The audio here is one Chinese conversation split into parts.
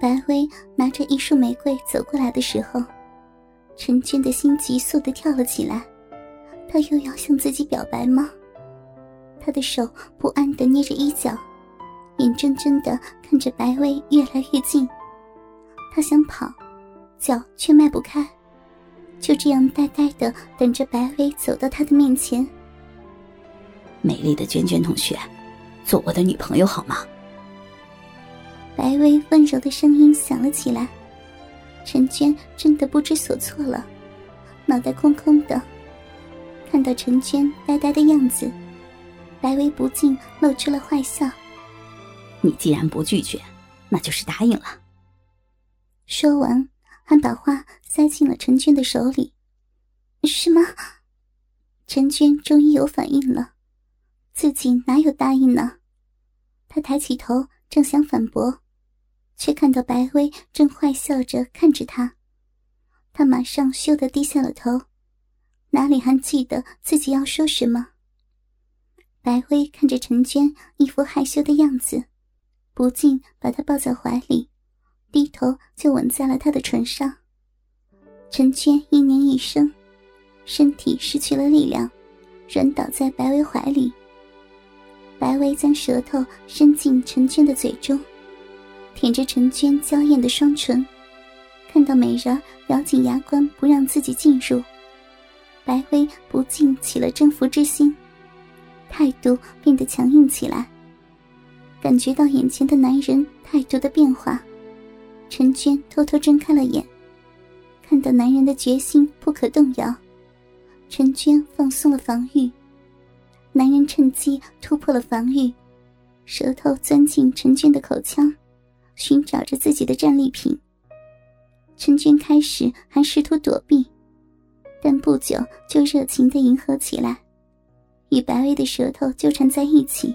白薇拿着一束玫瑰走过来的时候，陈娟的心急速的跳了起来。他又要向自己表白吗？他的手不安的捏着衣角，眼睁睁的看着白薇越来越近。他想跑，脚却迈不开，就这样呆呆的等着白薇走到他的面前。美丽的娟娟同学，做我的女朋友好吗？白薇温柔的声音响了起来。陈娟真的不知所措了，脑袋空空的。看到陈娟呆呆的样子，白薇不禁露出了坏笑。你既然不拒绝，那就是答应了。说完，还把花塞进了陈娟的手里。是吗？陈娟终于有反应了，自己哪有答应呢？她抬起头，正想反驳，却看到白薇正坏笑着看着他，他马上羞得低下了头。哪里还记得自己要说什么？白薇看着陈娟一副害羞的样子，不禁把她抱在怀里，低头就吻在了她的唇上。陈娟一年一声，身体失去了力量，软倒在白薇怀里。白薇将舌头伸进陈娟的嘴中，舔着陈娟娇艳的双唇，看到美人咬紧牙关不让自己进入。白薇不禁起了征服之心，态度变得强硬起来。感觉到眼前的男人态度的变化，陈娟偷偷睁开了眼，看到男人的决心不可动摇，陈娟放松了防御。男人趁机突破了防御，舌头钻进陈娟的口腔，寻找着自己的战利品。陈娟开始还试图躲避。但不久就热情的迎合起来，与白薇的舌头纠缠在一起。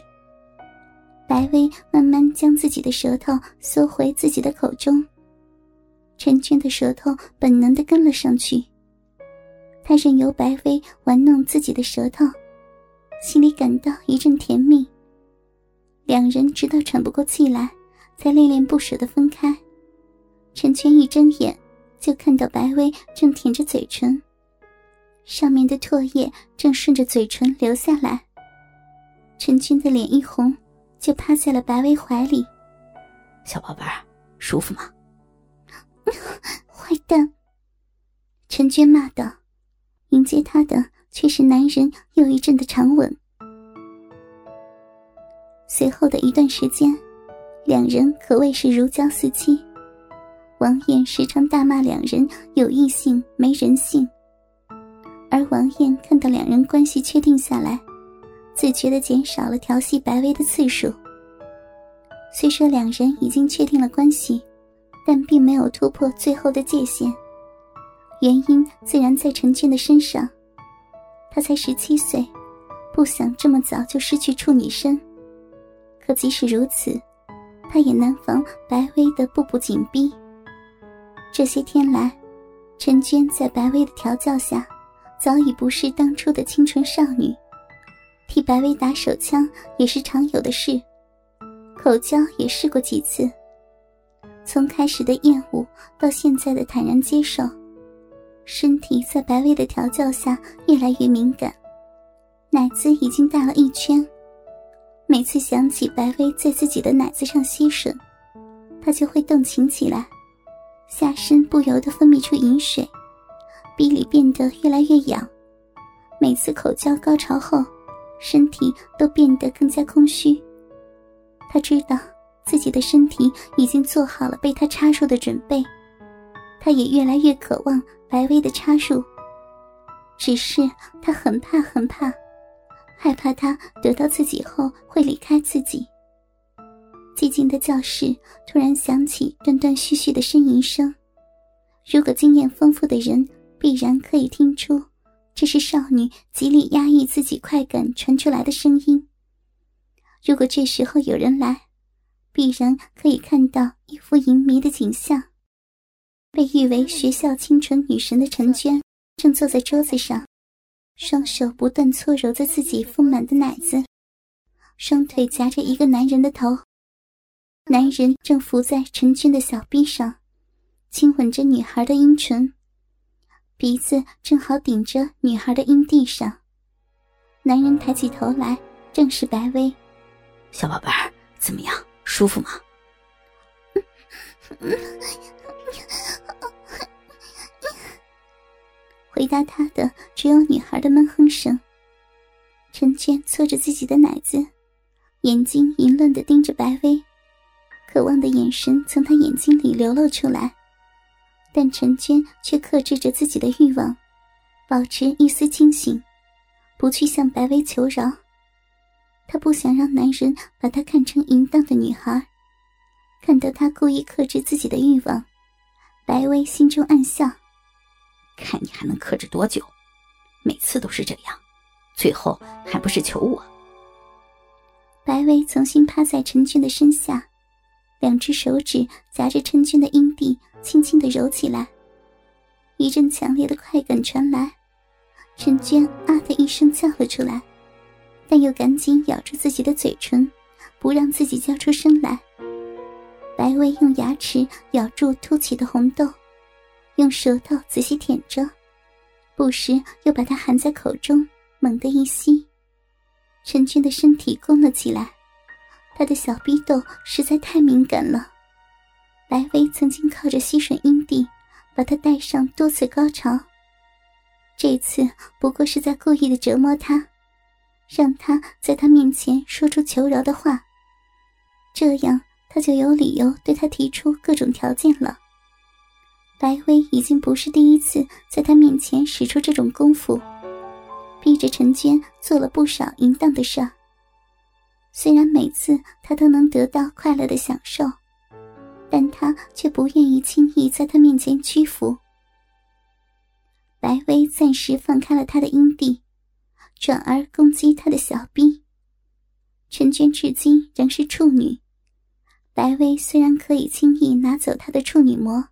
白薇慢慢将自己的舌头缩回自己的口中，陈娟的舌头本能的跟了上去。他任由白薇玩弄自己的舌头，心里感到一阵甜蜜。两人直到喘不过气来，才恋恋不舍的分开。陈娟一睁眼，就看到白薇正舔着嘴唇。上面的唾液正顺着嘴唇流下来，陈军的脸一红，就趴在了白薇怀里。小宝贝儿，舒服吗？坏蛋！陈娟骂道。迎接他的却是男人又一阵的长吻。随后的一段时间，两人可谓是如胶似漆。王艳时常大骂两人有异性没人性。而王艳看到两人关系确定下来，自觉的减少了调戏白薇的次数。虽说两人已经确定了关系，但并没有突破最后的界限。原因自然在陈俊的身上，他才十七岁，不想这么早就失去处女身。可即使如此，他也难防白薇的步步紧逼。这些天来，陈娟在白薇的调教下。早已不是当初的清纯少女，替白薇打手枪也是常有的事，口交也试过几次。从开始的厌恶到现在的坦然接受，身体在白薇的调教下越来越敏感，奶子已经大了一圈。每次想起白薇在自己的奶子上吸吮，他就会动情起来，下身不由得分泌出饮水。鼻里变得越来越痒，每次口交高潮后，身体都变得更加空虚。他知道自己的身体已经做好了被他插入的准备，他也越来越渴望白薇的插入。只是他很怕，很怕，害怕他得到自己后会离开自己。寂静的教室突然响起断断续续的呻吟声，如果经验丰富的人。必然可以听出，这是少女极力压抑自己快感传出来的声音。如果这时候有人来，必然可以看到一幅淫迷的景象。被誉为学校清纯女神的陈娟，正坐在桌子上，双手不断搓揉着自己丰满的奶子，双腿夹着一个男人的头。男人正伏在陈俊的小臂上，亲吻着女孩的阴唇，鼻子正好顶着女孩的阴蒂上。男人抬起头来，正是白薇。小宝贝儿，怎么样？舒服吗？回答他的只有女孩的闷哼声。陈娟搓着自己的奶子，眼睛淫乱的盯着白薇，渴望的眼神从她眼睛里流露出来。但陈娟却克制着自己的欲望，保持一丝清醒，不去向白薇求饶。她不想让男人把她看成淫荡的女孩。看到她故意克制自己的欲望，白薇心中暗笑。看你还能克制多久？每次都是这样，最后还不是求我？白薇重新趴在陈俊的身下，两只手指夹着陈俊的阴蒂，轻轻的揉起来。一阵强烈的快感传来，陈娟啊的一声叫了出来，但又赶紧咬住自己的嘴唇，不让自己叫出声来。白薇用牙齿咬住凸起的红豆。用舌头仔细舔着，不时又把它含在口中，猛地一吸。陈俊的身体弓了起来，他的小逼斗实在太敏感了。白薇曾经靠着吸吮阴蒂，把他带上多次高潮。这次不过是在故意的折磨他，让他在他面前说出求饶的话，这样他就有理由对他提出各种条件了。白薇已经不是第一次在他面前使出这种功夫，逼着陈娟做了不少淫荡的事。虽然每次他都能得到快乐的享受，但他却不愿意轻易在他面前屈服。白薇暂时放开了他的阴蒂，转而攻击他的小臂。陈娟至今仍是处女，白薇虽然可以轻易拿走她的处女膜。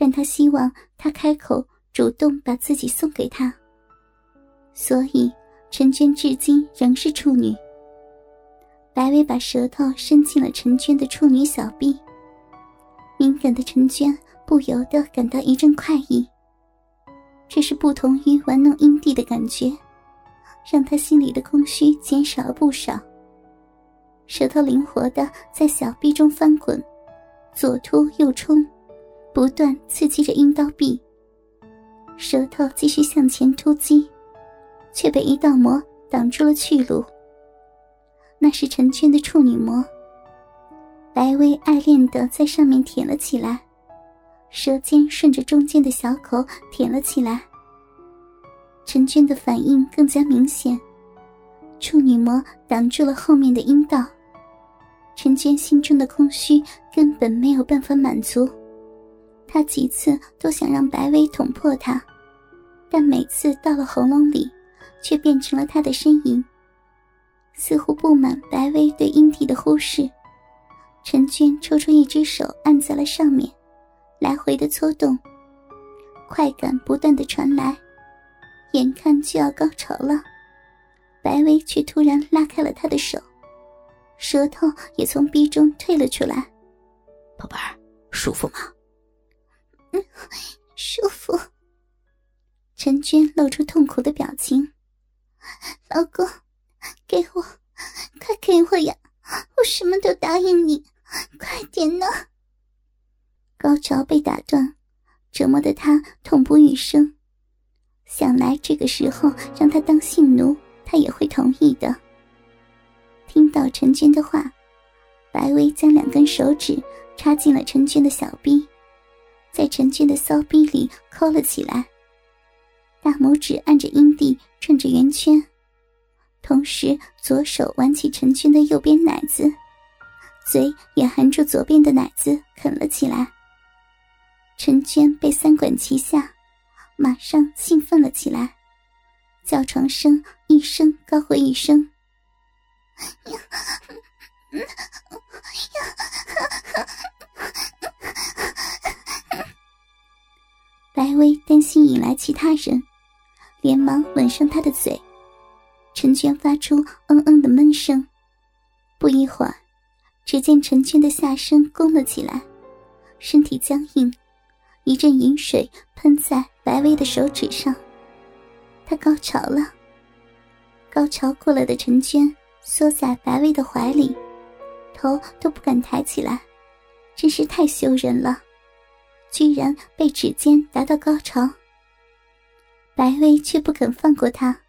但他希望他开口主动把自己送给他，所以陈娟至今仍是处女。白薇把舌头伸进了陈娟的处女小臂，敏感的陈娟不由得感到一阵快意。这是不同于玩弄阴蒂的感觉，让她心里的空虚减少了不少。舌头灵活的在小臂中翻滚，左突右冲。不断刺激着阴道壁，舌头继续向前突击，却被一道膜挡住了去路。那是陈娟的处女膜。白薇爱恋的在上面舔了起来，舌尖顺着中间的小口舔了起来。陈娟的反应更加明显，处女膜挡住了后面的阴道，陈娟心中的空虚根本没有办法满足。他几次都想让白薇捅破他，但每次到了喉咙里，却变成了他的呻吟。似乎不满白薇对阴蒂的忽视，陈娟抽出一只手按在了上面，来回的搓动，快感不断的传来，眼看就要高潮了，白薇却突然拉开了他的手，舌头也从鼻中退了出来。宝贝儿，舒服吗？舒服。陈娟露出痛苦的表情。老公，给我，快给我呀！我什么都答应你，快点呢！高潮被打断，折磨的他痛不欲生。想来这个时候让他当性奴，他也会同意的。听到陈娟的话，白薇将两根手指插进了陈娟的小臂。在陈娟的骚逼里抠了起来，大拇指按着阴蒂转着圆圈，同时左手挽起陈娟的右边奶子，嘴也含住左边的奶子啃了起来。陈娟被三管齐下，马上兴奋了起来，叫床声一声高过一声。薇担心引来其他人，连忙吻上他的嘴。陈娟发出嗯嗯的闷声。不一会儿，只见陈娟的下身弓了起来，身体僵硬，一阵饮水喷在白薇的手指上。她高潮了。高潮过了的陈娟缩在白薇的怀里，头都不敢抬起来，真是太羞人了，居然被指尖达到高潮。白薇却不肯放过他，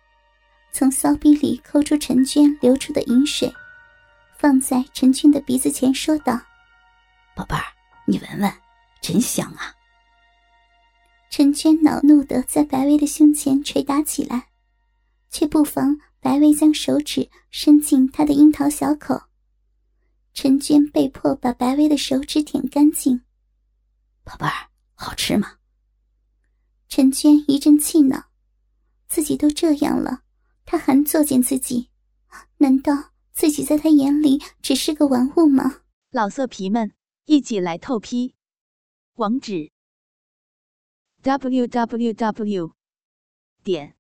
从骚逼里抠出陈娟流出的饮水，放在陈娟的鼻子前，说道：“宝贝儿，你闻闻，真香啊！”陈娟恼怒的在白薇的胸前捶打起来，却不妨白薇将手指伸进她的樱桃小口。陈娟被迫把白薇的手指舔干净。宝贝儿，好吃吗？陈娟一阵气恼，自己都这样了，他还作践自己，难道自己在他眼里只是个玩物吗？老色皮们，一起来透批，网址：w w w 点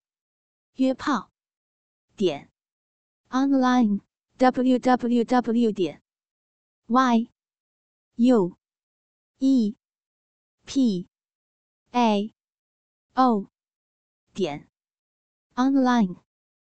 约炮点 online w w w 点 y u e p a。哦，点，online。